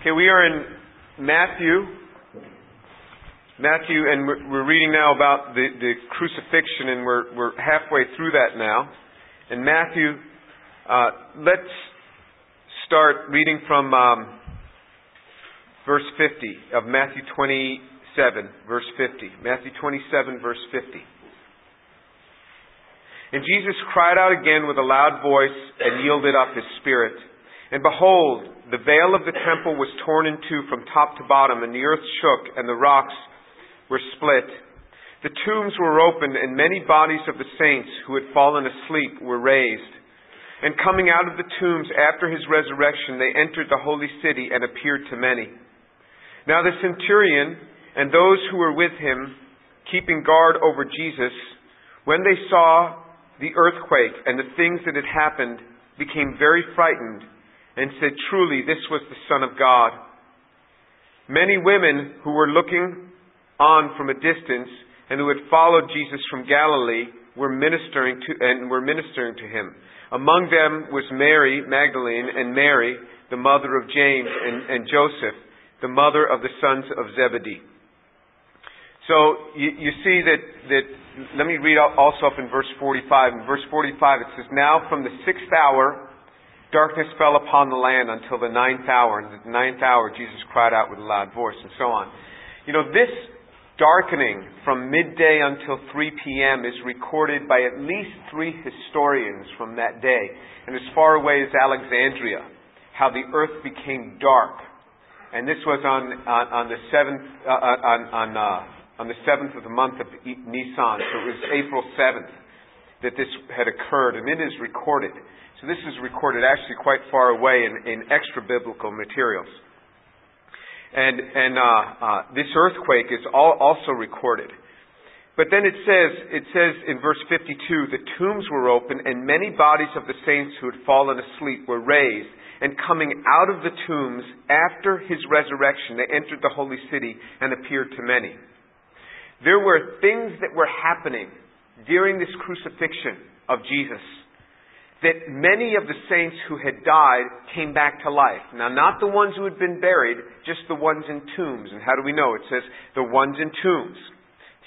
Okay, we are in Matthew. Matthew, and we're, reading now about the, the crucifixion, and we're, we're halfway through that now. In Matthew, uh, let's start reading from um, verse 50 of Matthew 27, verse 50. Matthew 27, verse 50. And Jesus cried out again with a loud voice and yielded up his spirit. And behold, the veil of the temple was torn in two from top to bottom, and the earth shook, and the rocks were split. The tombs were opened, and many bodies of the saints who had fallen asleep were raised. And coming out of the tombs after his resurrection, they entered the holy city and appeared to many. Now the centurion and those who were with him, keeping guard over Jesus, when they saw the earthquake and the things that had happened, became very frightened and said, Truly, this was the Son of God. Many women who were looking on from a distance and who had followed Jesus from Galilee were ministering to and were ministering to him. Among them was Mary Magdalene and Mary, the mother of James and, and Joseph, the mother of the sons of Zebedee. So you, you see that, that, let me read also up in verse 45. In verse 45 it says, Now from the sixth hour Darkness fell upon the land until the ninth hour, and at the ninth hour Jesus cried out with a loud voice, and so on. You know, this darkening from midday until 3 p.m. is recorded by at least three historians from that day. And as far away as Alexandria, how the earth became dark. And this was on, on, on the seventh, uh, uh on, on, uh, on the seventh of the month of Nisan. So it was April 7th that this had occurred, and it is recorded. So this is recorded actually quite far away in, in extra biblical materials. And, and uh, uh, this earthquake is all, also recorded. But then it says, it says in verse 52, the tombs were open and many bodies of the saints who had fallen asleep were raised. And coming out of the tombs after his resurrection, they entered the holy city and appeared to many. There were things that were happening during this crucifixion of Jesus that many of the saints who had died came back to life. Now, not the ones who had been buried, just the ones in tombs. And how do we know? It says the ones in tombs.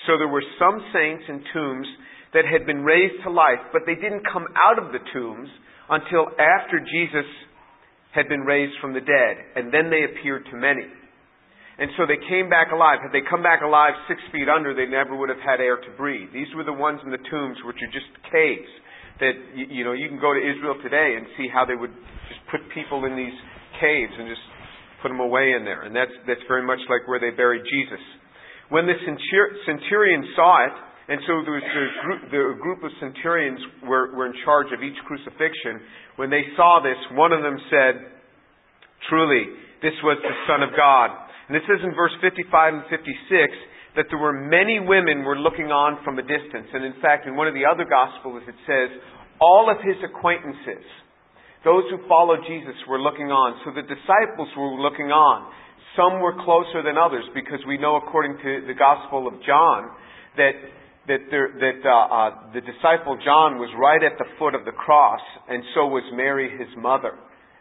So there were some saints in tombs that had been raised to life, but they didn't come out of the tombs until after Jesus had been raised from the dead. And then they appeared to many. And so they came back alive. Had they come back alive six feet under, they never would have had air to breathe. These were the ones in the tombs, which are just caves that you know you can go to Israel today and see how they would just put people in these caves and just put them away in there, and that's that's very much like where they buried Jesus. When the centurion saw it, and so there was a group, the group of centurions were, were in charge of each crucifixion. When they saw this, one of them said, "Truly, this was the Son of God." And it says in verse 55 and 56 that there were many women were looking on from a distance. And in fact, in one of the other Gospels, it says, all of his acquaintances, those who followed Jesus, were looking on. So the disciples were looking on. Some were closer than others because we know, according to the Gospel of John, that that, there, that uh, uh, the disciple John was right at the foot of the cross, and so was Mary, his mother.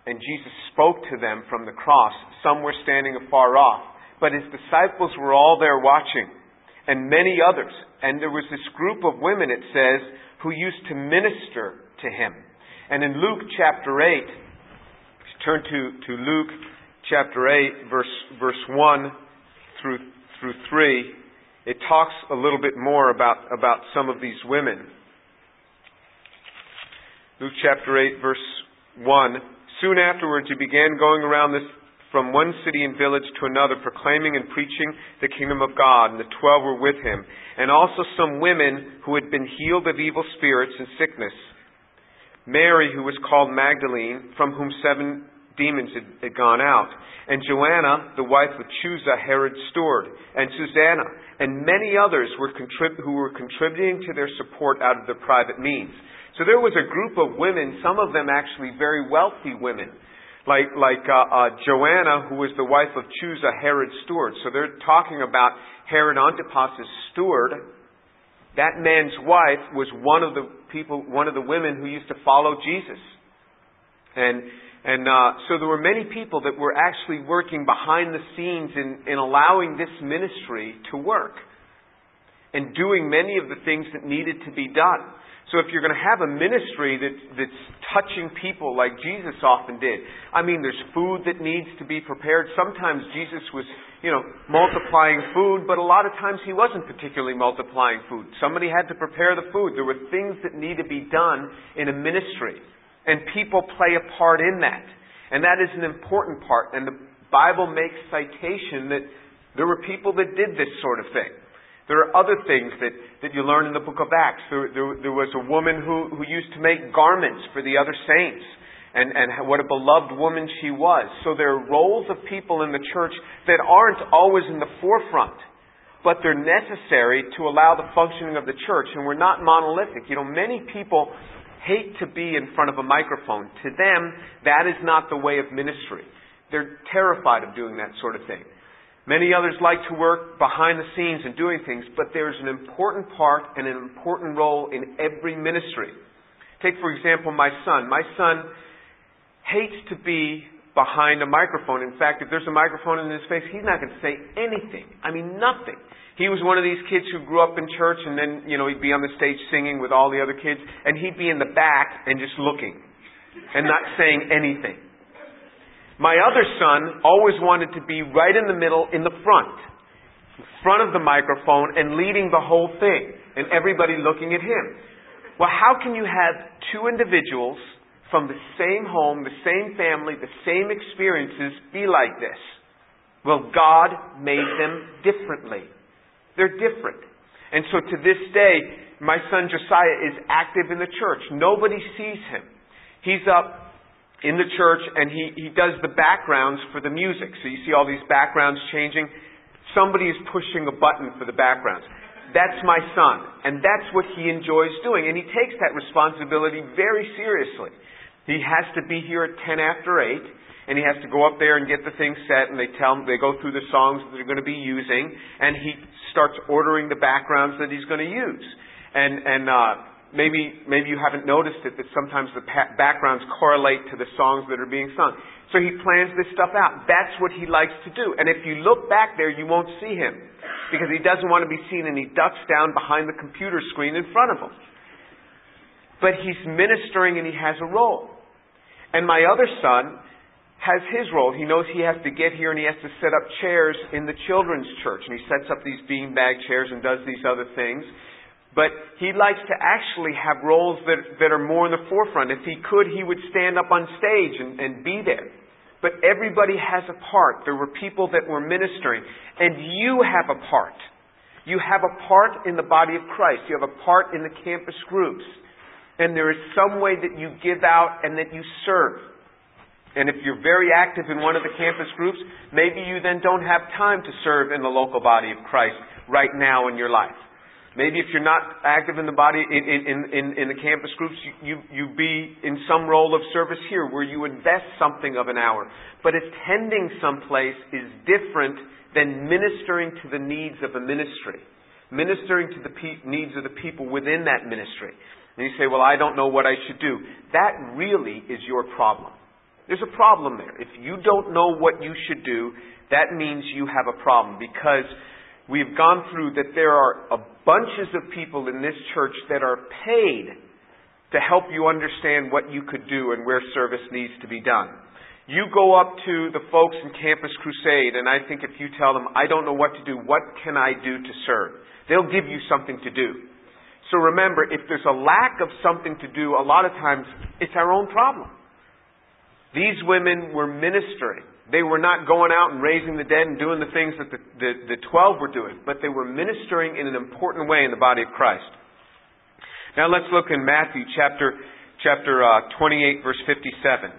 And Jesus spoke to them from the cross. Some were standing afar off. But his disciples were all there watching, and many others. And there was this group of women, it says, who used to minister to him. And in Luke chapter 8, turn to, to Luke chapter 8, verse, verse 1 through, through 3, it talks a little bit more about, about some of these women. Luke chapter 8, verse 1. Soon afterwards, he began going around this from one city and village to another, proclaiming and preaching the kingdom of God. And the twelve were with him, and also some women who had been healed of evil spirits and sickness. Mary, who was called Magdalene, from whom seven demons had, gone out, and Joanna, the wife of Chuza, Herod's steward, and Susanna, and many others were contrib- who were contributing to their support out of their private means. So there was a group of women, some of them actually very wealthy women, like like uh, uh, Joanna, who was the wife of Chuza, Herod's steward. So they're talking about Herod Antipas's steward. That man's wife was one of the people, one of the women who used to follow Jesus, and And uh, so there were many people that were actually working behind the scenes in, in allowing this ministry to work and doing many of the things that needed to be done. So if you're going to have a ministry that, that's touching people like Jesus often did, I mean, there's food that needs to be prepared. Sometimes Jesus was, you know, multiplying food, but a lot of times he wasn't particularly multiplying food. Somebody had to prepare the food. There were things that need to be done in a ministry. And people play a part in that. And that is an important part. And the Bible makes citation that there were people that did this sort of thing. There are other things that, that you learn in the book of Acts. There, there, there was a woman who, who used to make garments for the other saints. And, and what a beloved woman she was. So there are roles of people in the church that aren't always in the forefront, but they're necessary to allow the functioning of the church. And we're not monolithic. You know, many people hate to be in front of a microphone. To them, that is not the way of ministry. They're terrified of doing that sort of thing. Many others like to work behind the scenes and doing things, but there's an important part and an important role in every ministry. Take, for example, my son. My son hates to be behind a microphone. In fact, if there's a microphone in his face, he's not going to say anything. I mean, nothing. He was one of these kids who grew up in church and then, you know, he'd be on the stage singing with all the other kids, and he'd be in the back and just looking and not saying anything. My other son always wanted to be right in the middle, in the front, in front of the microphone and leading the whole thing, and everybody looking at him. Well, how can you have two individuals from the same home, the same family, the same experiences be like this? Well, God made them differently. They're different. And so to this day, my son Josiah is active in the church. Nobody sees him. He's up in the church and he, he does the backgrounds for the music. So you see all these backgrounds changing. Somebody is pushing a button for the backgrounds. That's my son. And that's what he enjoys doing. And he takes that responsibility very seriously. He has to be here at 10 after 8 and he has to go up there and get the thing set and they tell him they go through the songs that they're going to be using and he starts ordering the backgrounds that he's going to use and and uh maybe maybe you haven't noticed it that sometimes the pa- backgrounds correlate to the songs that are being sung. So he plans this stuff out. That's what he likes to do. And if you look back there, you won't see him because he doesn't want to be seen and he ducks down behind the computer screen in front of him. But he's ministering and he has a role. And my other son has his role. He knows he has to get here and he has to set up chairs in the children's church. And he sets up these beanbag chairs and does these other things. But he likes to actually have roles that, that are more in the forefront. If he could, he would stand up on stage and, and be there. But everybody has a part. There were people that were ministering. And you have a part. You have a part in the body of Christ. You have a part in the campus groups. And there is some way that you give out and that you serve. And if you're very active in one of the campus groups, maybe you then don't have time to serve in the local body of Christ right now in your life. Maybe if you're not active in the body, in, in, in, in the campus groups, you, you, you be in some role of service here where you invest something of an hour. But attending someplace is different than ministering to the needs of a ministry. Ministering to the pe- needs of the people within that ministry. And you say, well, I don't know what I should do. That really is your problem. There's a problem there. If you don't know what you should do, that means you have a problem because we've gone through that there are a bunches of people in this church that are paid to help you understand what you could do and where service needs to be done. You go up to the folks in Campus Crusade, and I think if you tell them, I don't know what to do, what can I do to serve? They'll give you something to do. So remember, if there's a lack of something to do, a lot of times it's our own problem. These women were ministering. They were not going out and raising the dead and doing the things that the, the, the 12 were doing, but they were ministering in an important way in the body of Christ. Now let's look in Matthew chapter, chapter uh, 28, verse 57.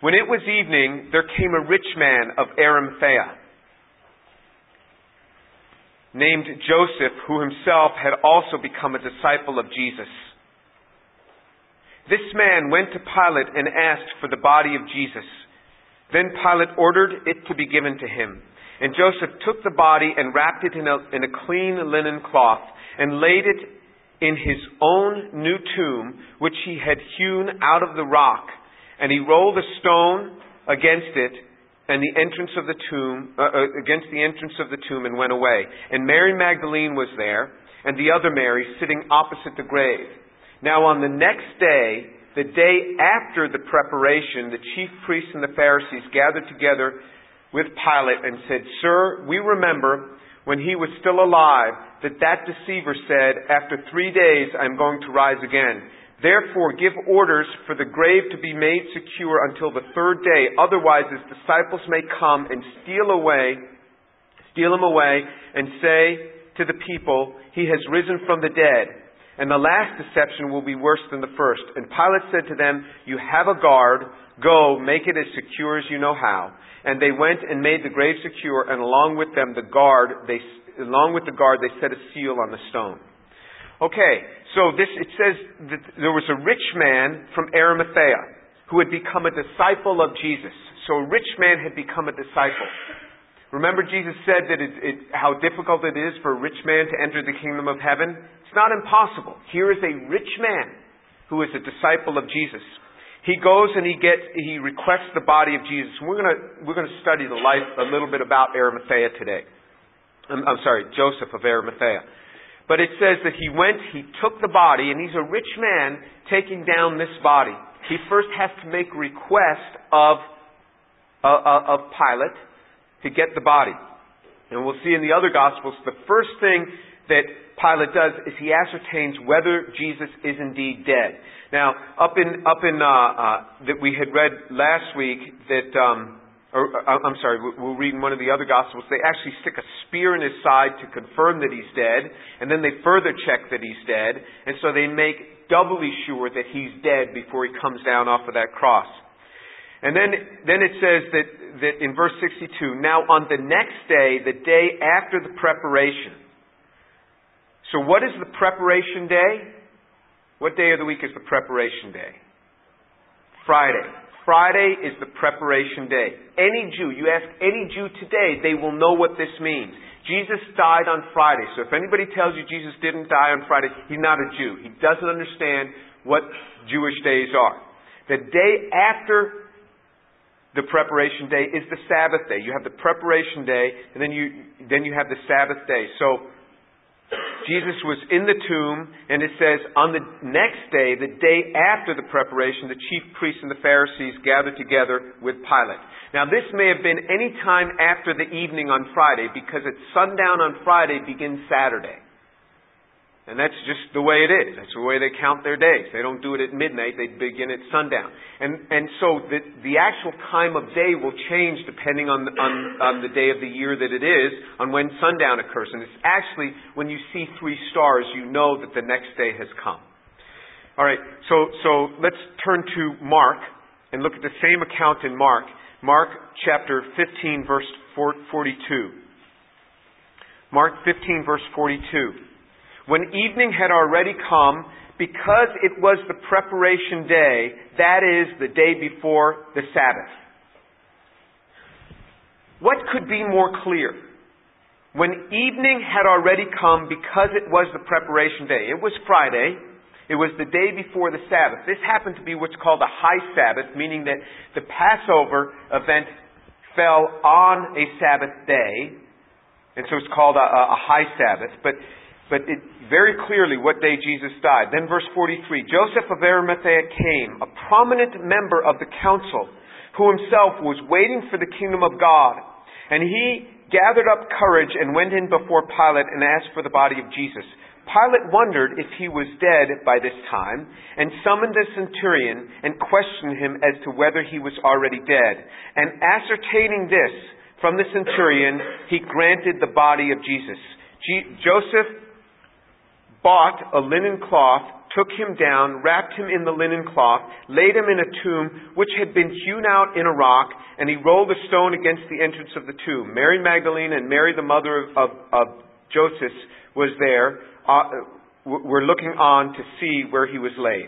When it was evening, there came a rich man of Arimathea named Joseph, who himself had also become a disciple of Jesus. This man went to Pilate and asked for the body of Jesus. Then Pilate ordered it to be given to him. And Joseph took the body and wrapped it in a, in a clean linen cloth and laid it in his own new tomb, which he had hewn out of the rock. And he rolled a stone against it and the entrance of the tomb, uh, uh, against the entrance of the tomb and went away. And Mary Magdalene was there, and the other Mary sitting opposite the grave. Now on the next day, the day after the preparation, the chief priests and the Pharisees gathered together with Pilate and said, Sir, we remember when he was still alive that that deceiver said, After three days I'm going to rise again. Therefore, give orders for the grave to be made secure until the third day. Otherwise, his disciples may come and steal away, steal him away, and say to the people, He has risen from the dead. And the last deception will be worse than the first. And Pilate said to them, You have a guard. Go, make it as secure as you know how. And they went and made the grave secure, and along with them the guard, they, along with the guard, they set a seal on the stone. Okay, so this, it says that there was a rich man from Arimathea who had become a disciple of Jesus. So a rich man had become a disciple. Remember, Jesus said that it, it, how difficult it is for a rich man to enter the kingdom of heaven? Not impossible. Here is a rich man who is a disciple of Jesus. He goes and he gets, he requests the body of Jesus. We're going to, we're to study the life a little bit about Arimathea today. I'm, I'm sorry, Joseph of Arimathea. But it says that he went, he took the body, and he's a rich man taking down this body. He first has to make request of, uh, of Pilate to get the body. And we'll see in the other Gospels, the first thing that Pilate does is he ascertains whether Jesus is indeed dead. Now, up in, up in, uh, uh that we had read last week that, um, or uh, I'm sorry, we'll read in one of the other Gospels, they actually stick a spear in his side to confirm that he's dead, and then they further check that he's dead, and so they make doubly sure that he's dead before he comes down off of that cross. And then, then it says that, that in verse 62, now on the next day, the day after the preparation. So what is the preparation day? What day of the week is the preparation day? Friday. Friday is the preparation day. Any Jew, you ask any Jew today, they will know what this means. Jesus died on Friday. So if anybody tells you Jesus didn't die on Friday, he's not a Jew. He doesn't understand what Jewish days are. The day after the preparation day is the Sabbath day. You have the preparation day, and then you then you have the Sabbath day. So Jesus was in the tomb, and it says, on the next day, the day after the preparation, the chief priests and the Pharisees gathered together with Pilate. Now, this may have been any time after the evening on Friday, because at sundown on Friday begins Saturday. And that's just the way it is. That's the way they count their days. They don't do it at midnight, they begin at sundown. And, and so the, the actual time of day will change depending on, on, on the day of the year that it is, on when sundown occurs. And it's actually when you see three stars, you know that the next day has come. All right, so, so let's turn to Mark and look at the same account in Mark. Mark chapter 15, verse 42. Mark 15, verse 42. When evening had already come, because it was the preparation day, that is, the day before the Sabbath. What could be more clear? When evening had already come, because it was the preparation day, it was Friday, it was the day before the Sabbath. This happened to be what's called a high Sabbath, meaning that the Passover event fell on a Sabbath day, and so it's called a, a high Sabbath. But but it, very clearly what day Jesus died. Then verse 43, Joseph of Arimathea came, a prominent member of the council, who himself was waiting for the kingdom of God. And he gathered up courage and went in before Pilate and asked for the body of Jesus. Pilate wondered if he was dead by this time and summoned a centurion and questioned him as to whether he was already dead. And ascertaining this from the centurion, he granted the body of Jesus. Joseph bought a linen cloth, took him down, wrapped him in the linen cloth, laid him in a tomb which had been hewn out in a rock, and he rolled a stone against the entrance of the tomb. Mary Magdalene and Mary, the mother of, of Joseph, was there. Uh, were looking on to see where he was laid.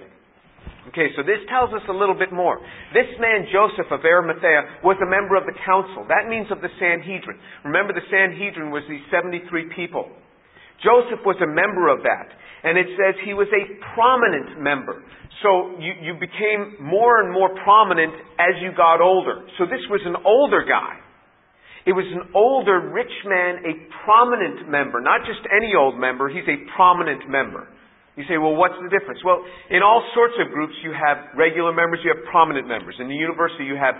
Okay, so this tells us a little bit more. This man, Joseph of Arimathea, was a member of the council. That means of the Sanhedrin. Remember, the Sanhedrin was these 73 people Joseph was a member of that. And it says he was a prominent member. So you, you became more and more prominent as you got older. So this was an older guy. It was an older, rich man, a prominent member. Not just any old member, he's a prominent member. You say, well, what's the difference? Well, in all sorts of groups, you have regular members, you have prominent members. In the university, you have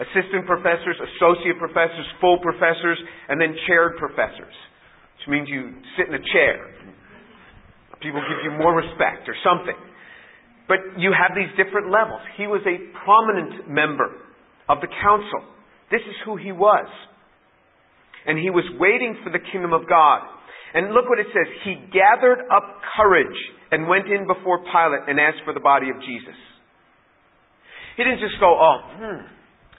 assistant professors, associate professors, full professors, and then chaired professors, means you sit in a chair. People give you more respect or something. But you have these different levels. He was a prominent member of the council. This is who he was. And he was waiting for the kingdom of God. And look what it says. He gathered up courage and went in before Pilate and asked for the body of Jesus. He didn't just go, oh, hmm,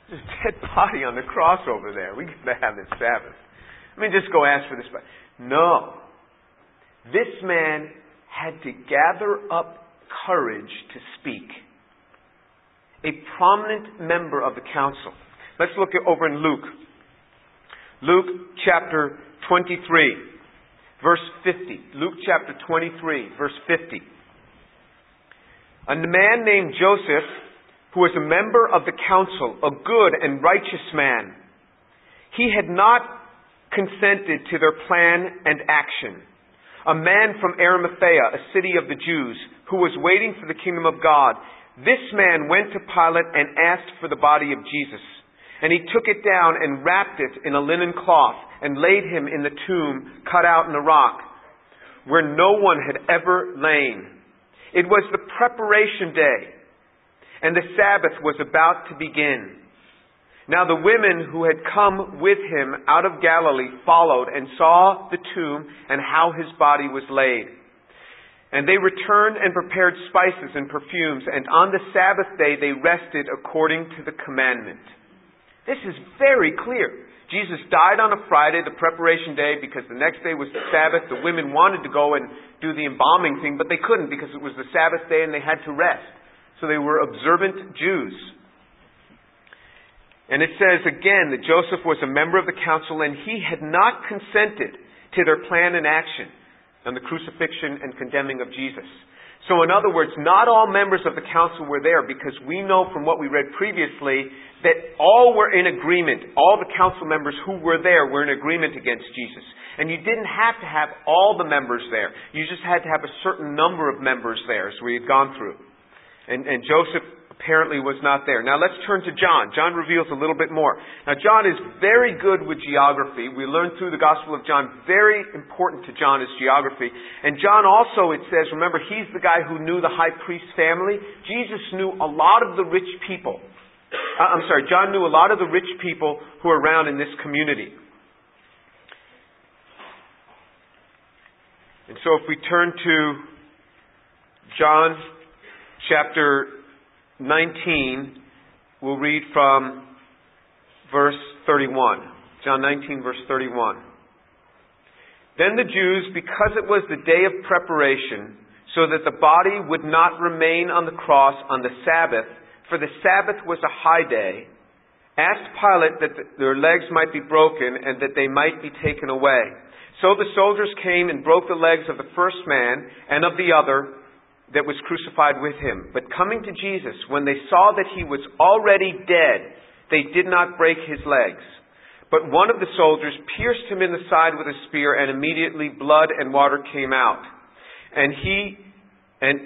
there's a dead body on the cross over there. We got to have this Sabbath. Let me just go ask for this body. No. This man had to gather up courage to speak. A prominent member of the council. Let's look over in Luke. Luke chapter 23 verse 50. Luke chapter 23, verse 50. A man named Joseph, who was a member of the council, a good and righteous man, he had not consented to their plan and action. A man from Arimathea, a city of the Jews, who was waiting for the kingdom of God, this man went to Pilate and asked for the body of Jesus. And he took it down and wrapped it in a linen cloth and laid him in the tomb cut out in the rock where no one had ever lain. It was the preparation day and the Sabbath was about to begin. Now the women who had come with him out of Galilee followed and saw the tomb and how his body was laid. And they returned and prepared spices and perfumes, and on the Sabbath day they rested according to the commandment. This is very clear. Jesus died on a Friday, the preparation day, because the next day was the Sabbath. The women wanted to go and do the embalming thing, but they couldn't because it was the Sabbath day and they had to rest. So they were observant Jews. And it says again that Joseph was a member of the council and he had not consented to their plan and action on the crucifixion and condemning of Jesus. So, in other words, not all members of the council were there because we know from what we read previously that all were in agreement. All the council members who were there were in agreement against Jesus. And you didn't have to have all the members there. You just had to have a certain number of members there, as we had gone through. And, and Joseph apparently was not there. Now let's turn to John. John reveals a little bit more. Now John is very good with geography. We learned through the Gospel of John, very important to John is geography. And John also, it says, remember, he's the guy who knew the high priest family. Jesus knew a lot of the rich people. Uh, I'm sorry, John knew a lot of the rich people who are around in this community. And so if we turn to John chapter 19, we'll read from verse 31. John 19, verse 31. Then the Jews, because it was the day of preparation, so that the body would not remain on the cross on the Sabbath, for the Sabbath was a high day, asked Pilate that their legs might be broken and that they might be taken away. So the soldiers came and broke the legs of the first man and of the other that was crucified with him. But coming to Jesus, when they saw that he was already dead, they did not break his legs. But one of the soldiers pierced him in the side with a spear, and immediately blood and water came out. And he, and,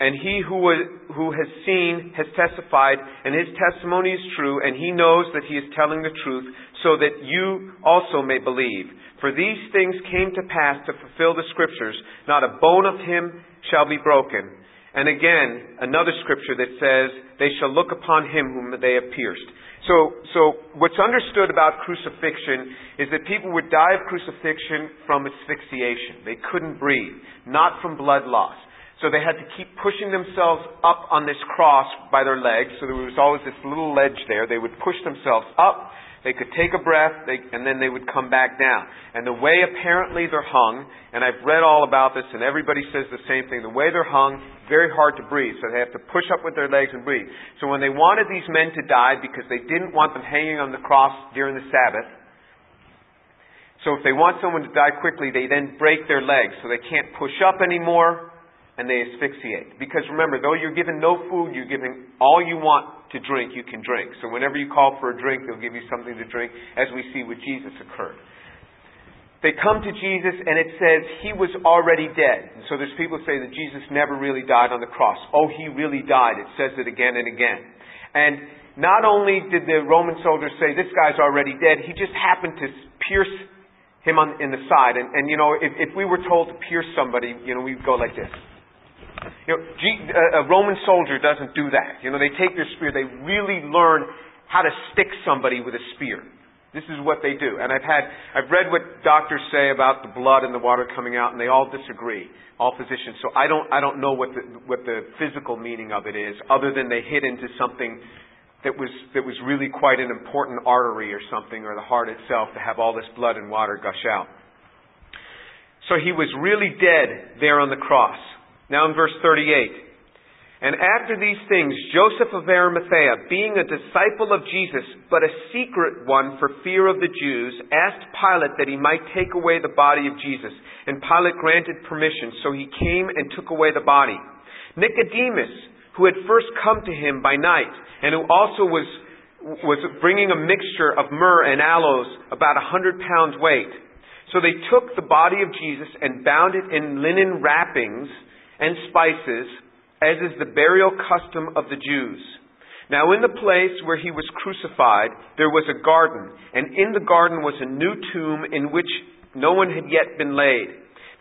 and he who, was, who has seen has testified, and his testimony is true, and he knows that he is telling the truth, so that you also may believe. For these things came to pass to fulfill the scriptures. Not a bone of him shall be broken. And again, another scripture that says, they shall look upon him whom they have pierced. So, so what's understood about crucifixion is that people would die of crucifixion from asphyxiation. They couldn't breathe, not from blood loss. So they had to keep pushing themselves up on this cross by their legs. So there was always this little ledge there. They would push themselves up they could take a breath, they, and then they would come back down. And the way apparently they're hung, and I've read all about this, and everybody says the same thing. The way they're hung, very hard to breathe, so they have to push up with their legs and breathe. So when they wanted these men to die because they didn't want them hanging on the cross during the Sabbath, So if they want someone to die quickly, they then break their legs so they can't push up anymore and they asphyxiate. Because remember, though you're given no food, you're given all you want to drink, you can drink. So whenever you call for a drink, they'll give you something to drink, as we see with Jesus occurred. They come to Jesus and it says he was already dead. And so there's people say that Jesus never really died on the cross. Oh, he really died. It says it again and again. And not only did the Roman soldiers say, this guy's already dead, he just happened to pierce him on, in the side. And, and you know, if, if we were told to pierce somebody, you know, we'd go like this. You know, a Roman soldier doesn't do that. You know, they take their spear, they really learn how to stick somebody with a spear. This is what they do. And I've had, I've read what doctors say about the blood and the water coming out, and they all disagree, all physicians. So I don't, I don't know what the, what the physical meaning of it is, other than they hit into something that was, that was really quite an important artery or something, or the heart itself, to have all this blood and water gush out. So he was really dead there on the cross. Now in verse 38. And after these things, Joseph of Arimathea, being a disciple of Jesus, but a secret one for fear of the Jews, asked Pilate that he might take away the body of Jesus. And Pilate granted permission, so he came and took away the body. Nicodemus, who had first come to him by night, and who also was, was bringing a mixture of myrrh and aloes, about a hundred pounds weight. So they took the body of Jesus and bound it in linen wrappings, and spices, as is the burial custom of the Jews. Now in the place where he was crucified, there was a garden, and in the garden was a new tomb in which no one had yet been laid.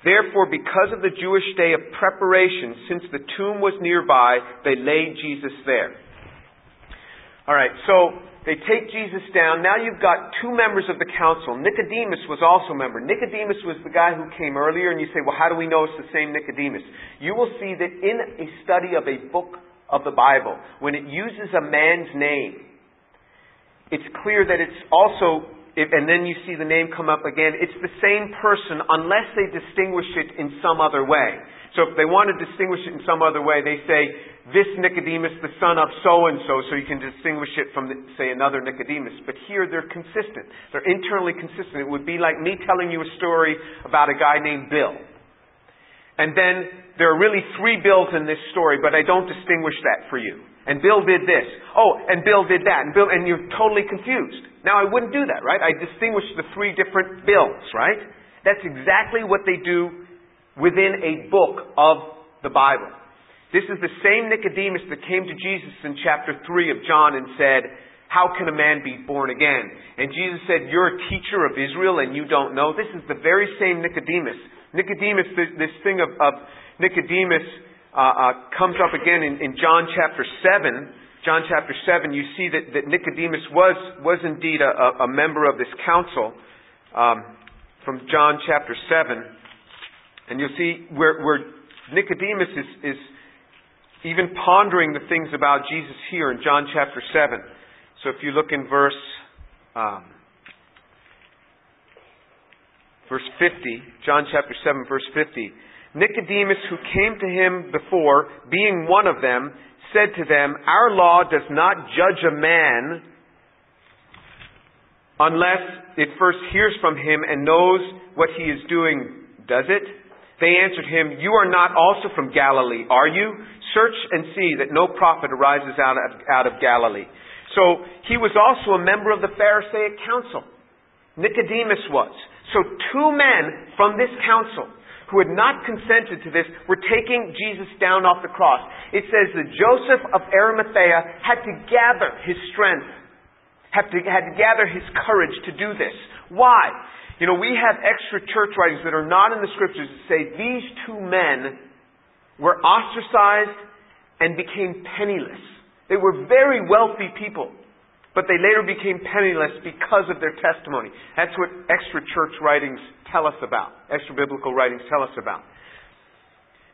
Therefore, because of the Jewish day of preparation, since the tomb was nearby, they laid Jesus there. Alright, so they take Jesus down. Now you've got two members of the council. Nicodemus was also a member. Nicodemus was the guy who came earlier, and you say, well, how do we know it's the same Nicodemus? You will see that in a study of a book of the Bible, when it uses a man's name, it's clear that it's also, and then you see the name come up again, it's the same person unless they distinguish it in some other way. So if they want to distinguish it in some other way, they say, this Nicodemus, the son of so and so, so you can distinguish it from, say, another Nicodemus. But here they're consistent. They're internally consistent. It would be like me telling you a story about a guy named Bill. And then there are really three Bills in this story, but I don't distinguish that for you. And Bill did this. Oh, and Bill did that. And Bill, and you're totally confused. Now I wouldn't do that, right? I distinguish the three different Bills, right? That's exactly what they do within a book of the Bible. This is the same Nicodemus that came to Jesus in chapter 3 of John and said, How can a man be born again? And Jesus said, You're a teacher of Israel and you don't know. This is the very same Nicodemus. Nicodemus, this thing of, of Nicodemus uh, uh, comes up again in, in John chapter 7. John chapter 7, you see that, that Nicodemus was, was indeed a, a member of this council um, from John chapter 7. And you'll see where, where Nicodemus is, is even pondering the things about Jesus here in John chapter 7. So if you look in verse, um, verse 50, John chapter 7, verse 50, Nicodemus, who came to him before, being one of them, said to them, Our law does not judge a man unless it first hears from him and knows what he is doing, does it? They answered him, You are not also from Galilee, are you? Search and see that no prophet arises out of, out of Galilee. So he was also a member of the Pharisaic council. Nicodemus was. So two men from this council who had not consented to this were taking Jesus down off the cross. It says that Joseph of Arimathea had to gather his strength, had to, had to gather his courage to do this. Why? You know, we have extra church writings that are not in the scriptures that say these two men were ostracized and became penniless. They were very wealthy people, but they later became penniless because of their testimony. That's what extra church writings tell us about, extra biblical writings tell us about.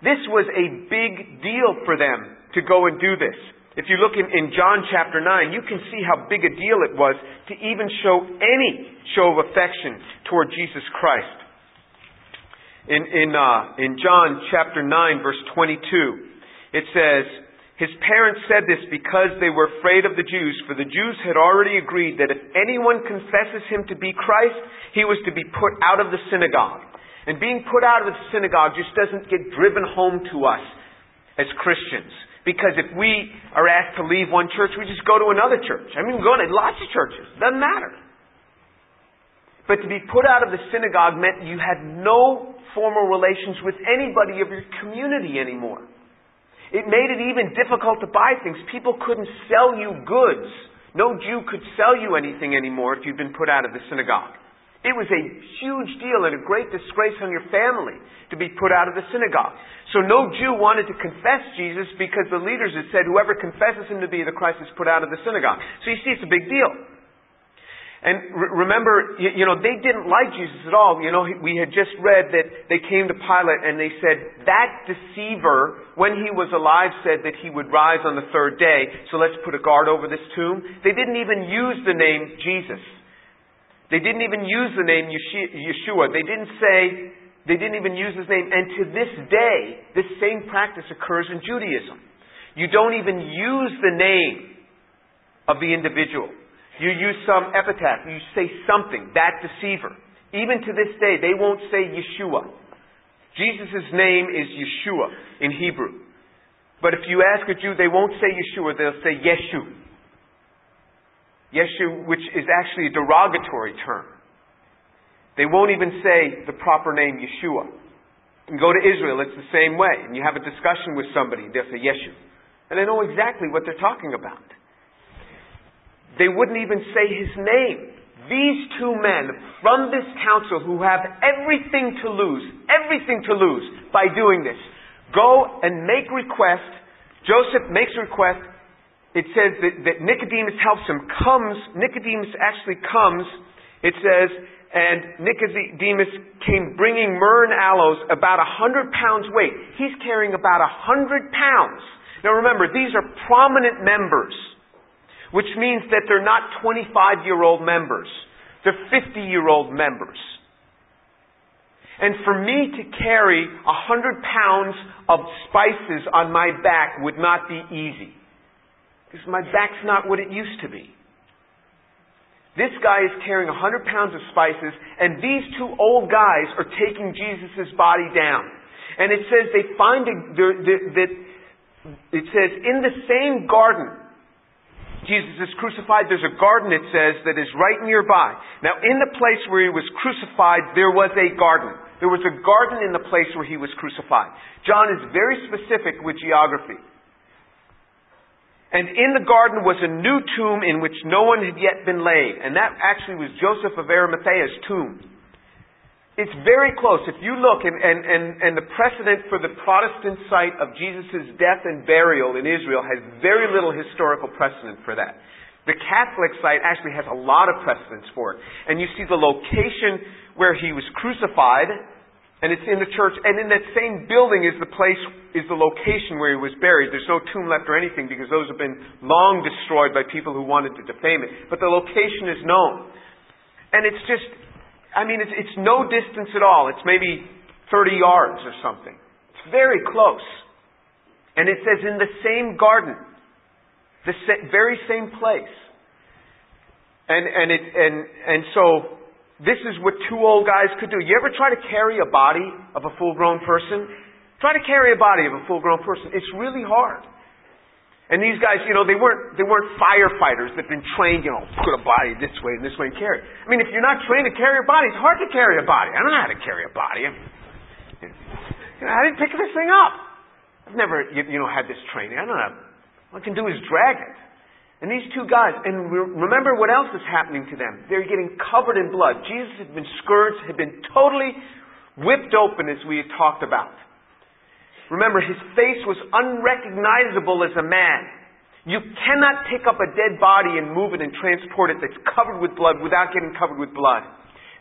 This was a big deal for them to go and do this. If you look in, in John chapter 9, you can see how big a deal it was to even show any show of affection toward Jesus Christ. In, in, uh, in John chapter 9, verse 22, it says, His parents said this because they were afraid of the Jews, for the Jews had already agreed that if anyone confesses him to be Christ, he was to be put out of the synagogue. And being put out of the synagogue just doesn't get driven home to us as Christians. Because if we are asked to leave one church, we just go to another church. I mean, we go to lots of churches. Doesn't matter. But to be put out of the synagogue meant you had no formal relations with anybody of your community anymore. It made it even difficult to buy things. People couldn't sell you goods. No Jew could sell you anything anymore if you'd been put out of the synagogue. It was a huge deal and a great disgrace on your family to be put out of the synagogue. So no Jew wanted to confess Jesus because the leaders had said whoever confesses him to be the Christ is put out of the synagogue. So you see, it's a big deal. And re- remember, you, you know, they didn't like Jesus at all. You know, we had just read that they came to Pilate and they said, that deceiver, when he was alive, said that he would rise on the third day, so let's put a guard over this tomb. They didn't even use the name Jesus. They didn't even use the name Yeshua. They didn't say, they didn't even use his name. And to this day, this same practice occurs in Judaism. You don't even use the name of the individual. You use some epitaph. You say something. That deceiver. Even to this day, they won't say Yeshua. Jesus' name is Yeshua in Hebrew. But if you ask a Jew, they won't say Yeshua, they'll say Yeshu. Yeshu, which is actually a derogatory term. They won't even say the proper name Yeshua. And go to Israel, it's the same way. And you have a discussion with somebody, they'll say Yeshu. And they know exactly what they're talking about. They wouldn't even say his name. These two men from this council who have everything to lose, everything to lose by doing this, go and make request. Joseph makes request. It says that, that Nicodemus helps him, comes, Nicodemus actually comes, it says, and Nicodemus came bringing myrrh and aloes about a hundred pounds weight. He's carrying about a hundred pounds. Now remember, these are prominent members which means that they're not 25 year old members. They're 50 year old members. And for me to carry a hundred pounds of spices on my back would not be easy. Because my back's not what it used to be. This guy is carrying a hundred pounds of spices, and these two old guys are taking Jesus' body down. And it says they find that it says in the same garden Jesus is crucified, there's a garden, it says, that is right nearby. Now, in the place where he was crucified, there was a garden. There was a garden in the place where he was crucified. John is very specific with geography. And in the garden was a new tomb in which no one had yet been laid. And that actually was Joseph of Arimathea's tomb. It's very close. If you look, and, and, and, and the precedent for the Protestant site of Jesus' death and burial in Israel has very little historical precedent for that. The Catholic site actually has a lot of precedence for it. And you see the location where he was crucified, and it's in the church, and in that same building is the place, is the location where he was buried. There's no tomb left or anything because those have been long destroyed by people who wanted to defame it. But the location is known. And it's just, I mean, it's, it's no distance at all. It's maybe 30 yards or something. It's very close. And it says in the same garden, the sa- very same place. And, and, it, and, and so this is what two old guys could do. You ever try to carry a body of a full grown person? Try to carry a body of a full grown person. It's really hard. And these guys, you know, they weren't, they weren't firefighters that've been trained, you know, put a body this way and this way and carry. I mean, if you're not trained to carry a body, it's hard to carry a body. I don't know how to carry a body. I, mean, you know, I didn't pick this thing up. I've never, you know, had this training. I don't know. All I can do is drag it. And these two guys, and remember what else is happening to them. They're getting covered in blood. Jesus had been scourged, had been totally whipped open as we had talked about. Remember, his face was unrecognizable as a man. You cannot pick up a dead body and move it and transport it that's covered with blood without getting covered with blood.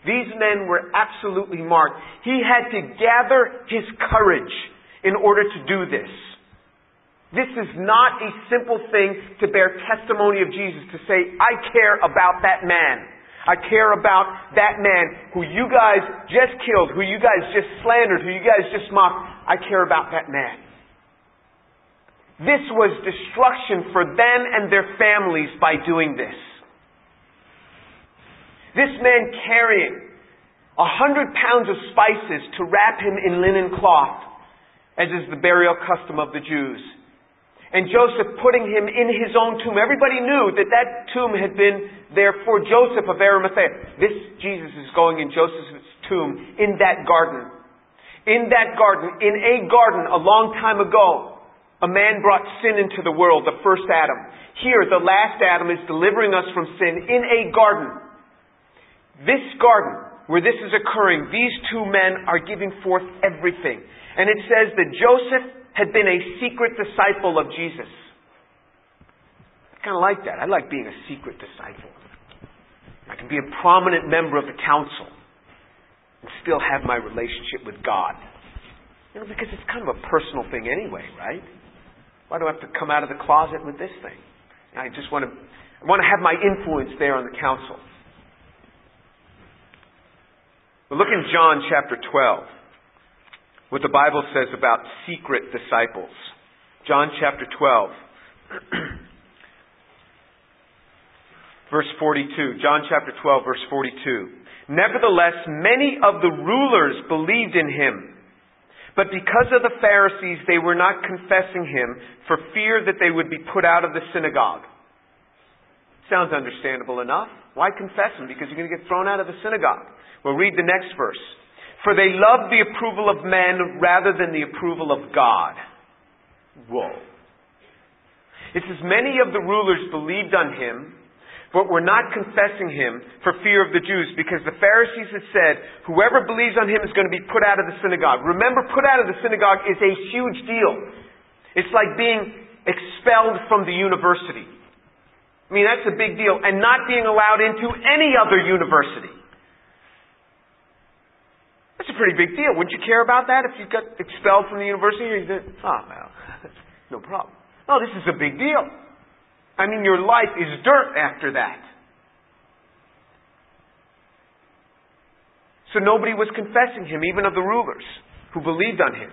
These men were absolutely marked. He had to gather his courage in order to do this. This is not a simple thing to bear testimony of Jesus, to say, I care about that man. I care about that man who you guys just killed, who you guys just slandered, who you guys just mocked. I care about that man. This was destruction for them and their families by doing this. This man carrying a hundred pounds of spices to wrap him in linen cloth, as is the burial custom of the Jews. And Joseph putting him in his own tomb. Everybody knew that that tomb had been there for Joseph of Arimathea. This Jesus is going in Joseph's tomb in that garden. In that garden, in a garden a long time ago, a man brought sin into the world, the first Adam. Here, the last Adam is delivering us from sin in a garden. This garden, where this is occurring, these two men are giving forth everything. And it says that Joseph had been a secret disciple of Jesus. I kind of like that. I like being a secret disciple. I can be a prominent member of the council and still have my relationship with God. You know, because it's kind of a personal thing anyway, right? Why do I have to come out of the closet with this thing? I just want to, I want to have my influence there on the council. But look in John chapter 12, what the Bible says about secret disciples. John chapter 12, verse 42. John chapter 12, verse 42. Nevertheless, many of the rulers believed in him. But because of the Pharisees, they were not confessing him for fear that they would be put out of the synagogue. Sounds understandable enough. Why confess him? Because you're going to get thrown out of the synagogue. We'll read the next verse. For they love the approval of men rather than the approval of God. Whoa. It says, many of the rulers believed on him, but were not confessing him for fear of the Jews because the Pharisees had said, whoever believes on him is going to be put out of the synagogue. Remember, put out of the synagogue is a huge deal. It's like being expelled from the university. I mean, that's a big deal. And not being allowed into any other university. That's a pretty big deal. Wouldn't you care about that if you got expelled from the university? You said, oh, well, no problem. No, this is a big deal. I mean, your life is dirt after that. So nobody was confessing him, even of the rulers who believed on him.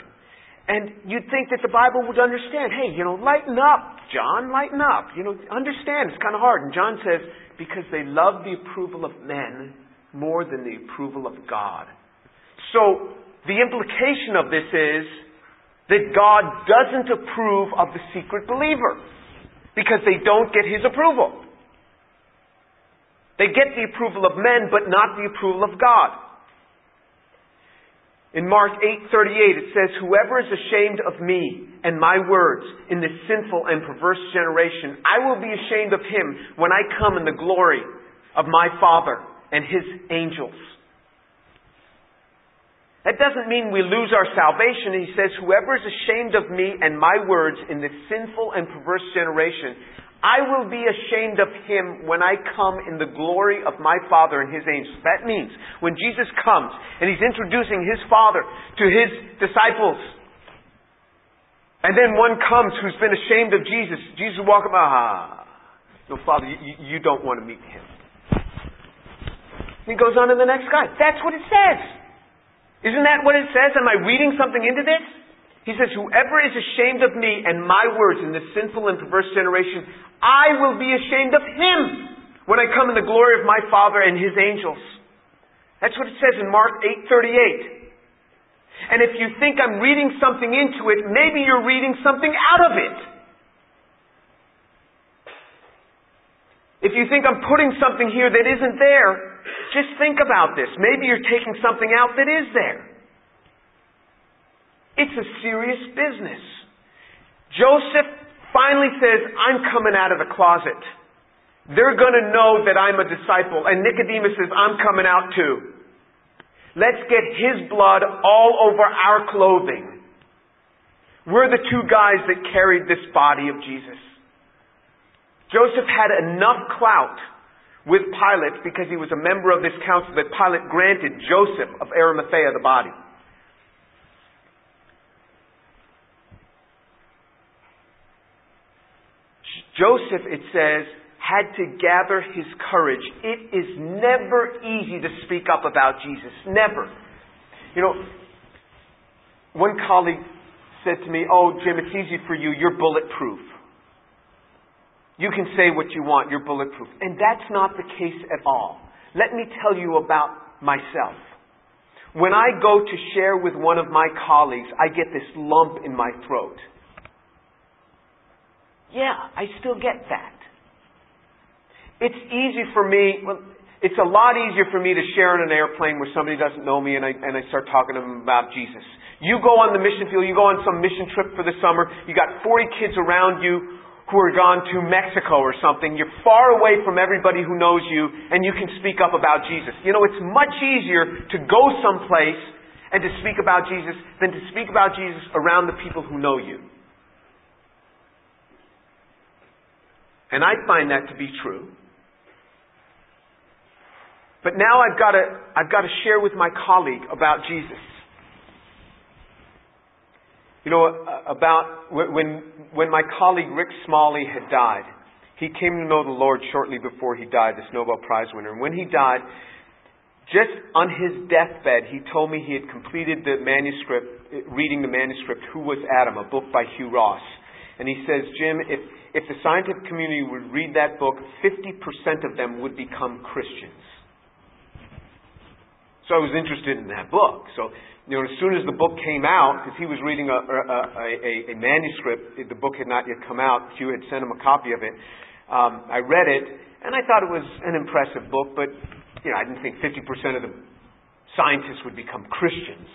And you'd think that the Bible would understand, hey, you know, lighten up, John, lighten up. You know, understand, it's kind of hard. And John says, because they love the approval of men more than the approval of God. So, the implication of this is that God doesn't approve of the secret believer because they don't get his approval. They get the approval of men, but not the approval of God. In Mark 8:38 it says, "Whoever is ashamed of me and my words in this sinful and perverse generation, I will be ashamed of him when I come in the glory of my Father and his angels." That doesn't mean we lose our salvation. He says, whoever is ashamed of me and my words in this sinful and perverse generation, I will be ashamed of him when I come in the glory of my Father and his angels. That means when Jesus comes and he's introducing his Father to his disciples, and then one comes who's been ashamed of Jesus, Jesus will walk up, ah, no, Father, you, you don't want to meet him. he goes on to the next guy. That's what it says. Isn't that what it says? Am I reading something into this? He says, Whoever is ashamed of me and my words in this sinful and perverse generation, I will be ashamed of him when I come in the glory of my Father and his angels. That's what it says in Mark 8:38. And if you think I'm reading something into it, maybe you're reading something out of it. If you think I'm putting something here that isn't there, just think about this. Maybe you're taking something out that is there. It's a serious business. Joseph finally says, I'm coming out of the closet. They're going to know that I'm a disciple. And Nicodemus says, I'm coming out too. Let's get his blood all over our clothing. We're the two guys that carried this body of Jesus. Joseph had enough clout with Pilate because he was a member of this council that Pilate granted Joseph of Arimathea the body. Joseph, it says, had to gather his courage. It is never easy to speak up about Jesus. Never. You know, one colleague said to me, Oh, Jim, it's easy for you. You're bulletproof. You can say what you want. You're bulletproof. And that's not the case at all. Let me tell you about myself. When I go to share with one of my colleagues, I get this lump in my throat. Yeah, I still get that. It's easy for me, well, it's a lot easier for me to share on an airplane where somebody doesn't know me and I, and I start talking to them about Jesus. You go on the mission field, you go on some mission trip for the summer, you got 40 kids around you who are gone to Mexico or something. You're far away from everybody who knows you and you can speak up about Jesus. You know, it's much easier to go someplace and to speak about Jesus than to speak about Jesus around the people who know you. And I find that to be true. But now I've got to, I've got to share with my colleague about Jesus. You know, about when, when my colleague Rick Smalley had died, he came to know the Lord shortly before he died, this Nobel Prize winner. And when he died, just on his deathbed, he told me he had completed the manuscript, reading the manuscript, Who Was Adam, a book by Hugh Ross. And he says, Jim, if, if the scientific community would read that book, 50% of them would become Christians. So I was interested in that book. So you know, as soon as the book came out, because he was reading a, a, a, a, manuscript, the book had not yet come out. Hugh had sent him a copy of it. Um, I read it, and I thought it was an impressive book, but you know, I didn't think 50% of the scientists would become Christians.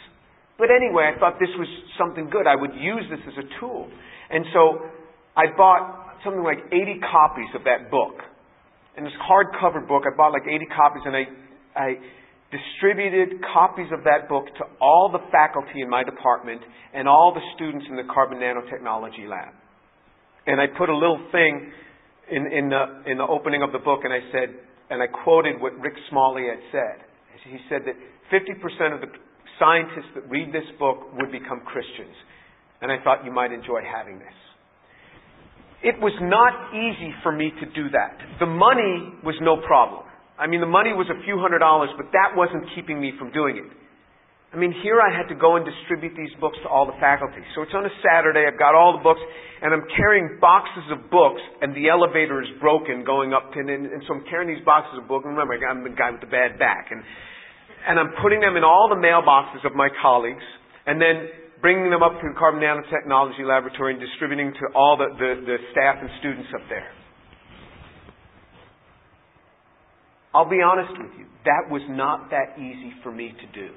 But anyway, I thought this was something good. I would use this as a tool. And so I bought something like 80 copies of that book. And this hardcover book, I bought like 80 copies, and I, I distributed copies of that book to all the faculty in my department and all the students in the carbon nanotechnology lab. And I put a little thing in, in, the, in the opening of the book, and I said, and I quoted what Rick Smalley had said. He said that 50% of the scientists that read this book would become Christians. And I thought you might enjoy having this. It was not easy for me to do that. The money was no problem. I mean, the money was a few hundred dollars, but that wasn't keeping me from doing it. I mean, here I had to go and distribute these books to all the faculty. So it's on a Saturday, I've got all the books, and I'm carrying boxes of books, and the elevator is broken going up to, and, and so I'm carrying these boxes of books. And remember, I'm the guy with the bad back. And, and I'm putting them in all the mailboxes of my colleagues, and then bringing them up to the Carbon Nanotechnology Laboratory and distributing to all the, the, the staff and students up there. I'll be honest with you, that was not that easy for me to do.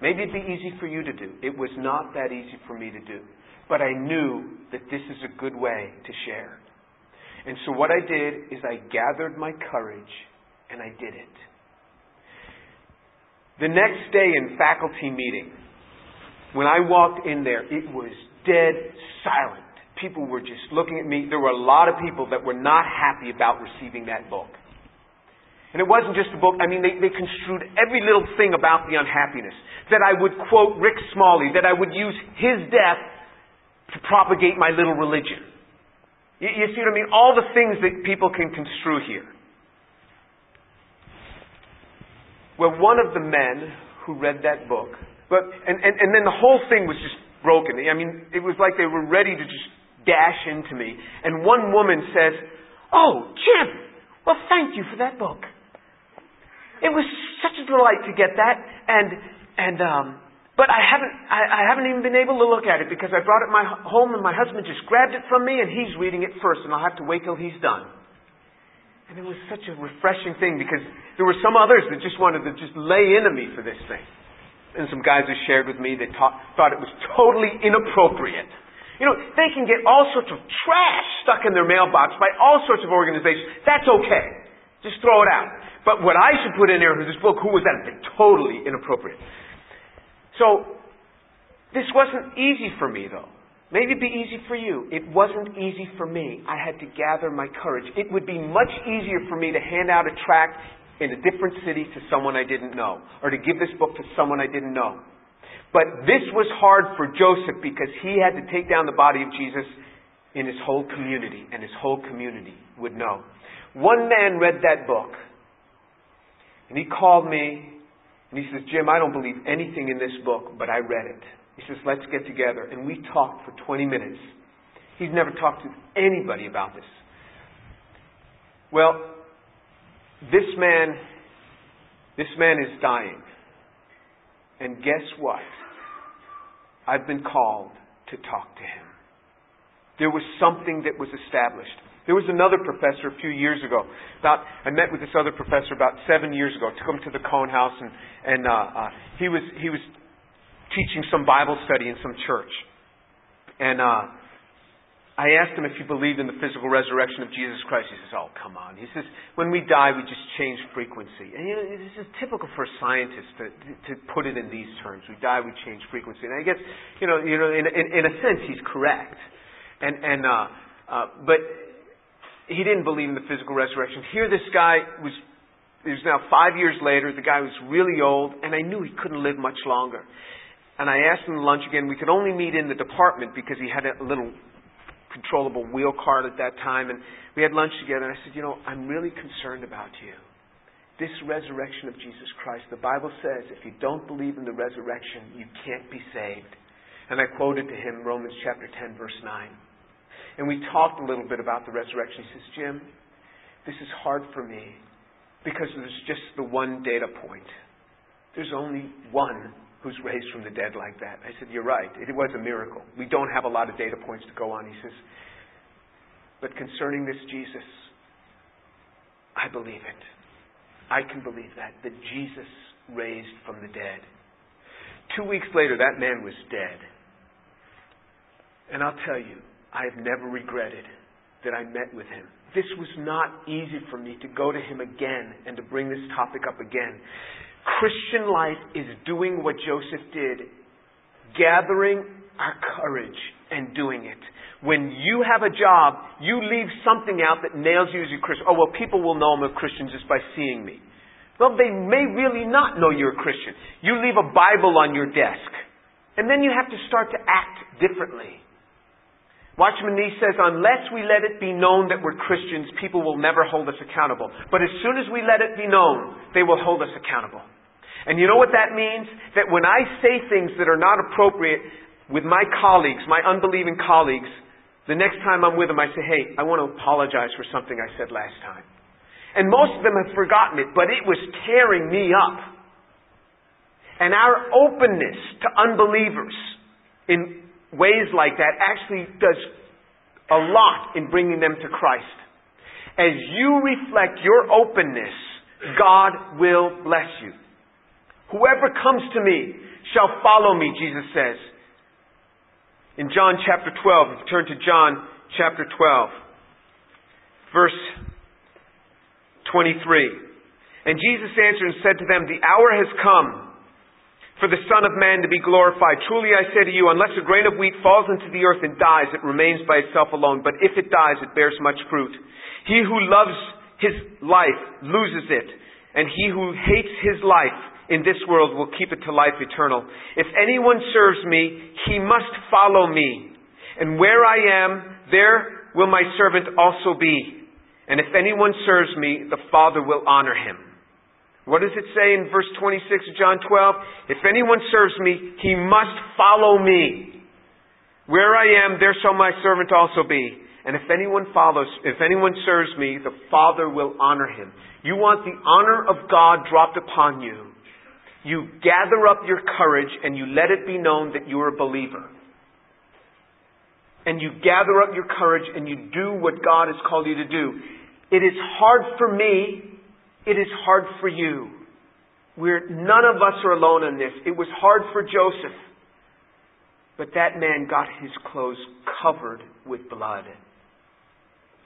Maybe it'd be easy for you to do. It was not that easy for me to do. But I knew that this is a good way to share. And so what I did is I gathered my courage and I did it. The next day in faculty meeting, when I walked in there, it was dead silent. People were just looking at me. There were a lot of people that were not happy about receiving that book. And it wasn't just a book. I mean, they, they construed every little thing about the unhappiness. That I would quote Rick Smalley, that I would use his death to propagate my little religion. You, you see what I mean? All the things that people can construe here. Well, one of the men who read that book, but, and, and, and then the whole thing was just broken. I mean, it was like they were ready to just dash into me. And one woman says, Oh, Jim, well, thank you for that book. It was such a delight to get that, and and um, but I haven't I, I haven't even been able to look at it because I brought it my home and my husband just grabbed it from me and he's reading it first, and I'll have to wait till he's done. And it was such a refreshing thing because there were some others that just wanted to just lay into me for this thing. And some guys who shared with me that ta- thought it was totally inappropriate. You know, they can get all sorts of trash stuck in their mailbox by all sorts of organizations. That's okay. Just throw it out. But what I should put in there for this book, who was that? Totally inappropriate. So, this wasn't easy for me though. Maybe it'd be easy for you. It wasn't easy for me. I had to gather my courage. It would be much easier for me to hand out a tract in a different city to someone I didn't know, or to give this book to someone I didn't know. But this was hard for Joseph because he had to take down the body of Jesus in his whole community, and his whole community would know. One man read that book, and he called me and he says, Jim, I don't believe anything in this book, but I read it. He says, let's get together. And we talked for 20 minutes. He's never talked to anybody about this. Well, this man, this man is dying. And guess what? I've been called to talk to him. There was something that was established. There was another professor a few years ago. About I met with this other professor about seven years ago. Took him to the Cone House, and and uh, uh, he was he was teaching some Bible study in some church, and uh, I asked him if he believed in the physical resurrection of Jesus Christ. He says, "Oh, come on." He says, "When we die, we just change frequency." And you know, this is typical for a scientist to to put it in these terms. We die, we change frequency. And I guess you know, you know, in in, in a sense, he's correct. And and uh, uh, but he didn't believe in the physical resurrection. Here, this guy was, it was now five years later, the guy was really old, and I knew he couldn't live much longer. And I asked him to lunch again. We could only meet in the department because he had a little controllable wheel cart at that time, and we had lunch together. And I said, You know, I'm really concerned about you. This resurrection of Jesus Christ, the Bible says if you don't believe in the resurrection, you can't be saved. And I quoted to him Romans chapter 10, verse 9. And we talked a little bit about the resurrection. He says, Jim, this is hard for me because there's just the one data point. There's only one who's raised from the dead like that. I said, You're right. It was a miracle. We don't have a lot of data points to go on. He says, But concerning this Jesus, I believe it. I can believe that, that Jesus raised from the dead. Two weeks later, that man was dead. And I'll tell you, I have never regretted that I met with him. This was not easy for me to go to him again and to bring this topic up again. Christian life is doing what Joseph did, gathering our courage and doing it. When you have a job, you leave something out that nails you as a Christian. Oh, well, people will know I'm a Christian just by seeing me. Well, they may really not know you're a Christian. You leave a Bible on your desk. And then you have to start to act differently. Watchman Nee says, unless we let it be known that we're Christians, people will never hold us accountable. But as soon as we let it be known, they will hold us accountable. And you know what that means? That when I say things that are not appropriate with my colleagues, my unbelieving colleagues, the next time I'm with them, I say, hey, I want to apologize for something I said last time. And most of them have forgotten it, but it was tearing me up. And our openness to unbelievers in ways like that actually does a lot in bringing them to Christ. As you reflect your openness, God will bless you. Whoever comes to me shall follow me, Jesus says. In John chapter 12, turn to John chapter 12, verse 23. And Jesus answered and said to them, The hour has come for the Son of Man to be glorified. Truly I say to you, unless a grain of wheat falls into the earth and dies, it remains by itself alone. But if it dies, it bears much fruit. He who loves his life loses it, and he who hates his life in this world will keep it to life eternal. If anyone serves me, he must follow me. And where I am, there will my servant also be. And if anyone serves me, the Father will honor him. What does it say in verse 26 of John 12? If anyone serves me, he must follow me. Where I am, there shall my servant also be. And if anyone follows, if anyone serves me, the Father will honor him. You want the honor of God dropped upon you. You gather up your courage and you let it be known that you're a believer. And you gather up your courage and you do what God has called you to do. It is hard for me it is hard for you. We're, none of us are alone in this. It was hard for Joseph. But that man got his clothes covered with blood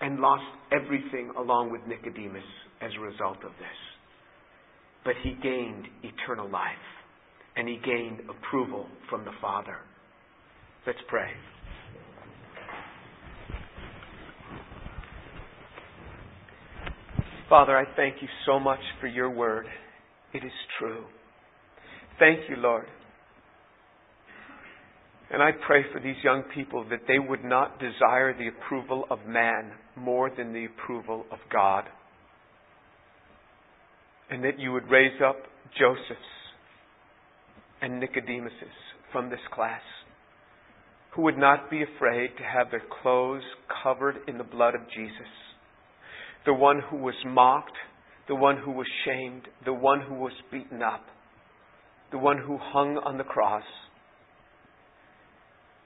and lost everything along with Nicodemus as a result of this. But he gained eternal life and he gained approval from the Father. Let's pray. Father, I thank you so much for your word. It is true. Thank you, Lord. And I pray for these young people that they would not desire the approval of man more than the approval of God. And that you would raise up Josephs and Nicodemuses from this class who would not be afraid to have their clothes covered in the blood of Jesus. The one who was mocked, the one who was shamed, the one who was beaten up, the one who hung on the cross.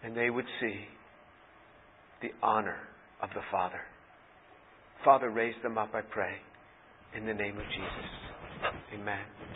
And they would see the honor of the Father. Father, raise them up, I pray, in the name of Jesus. Amen.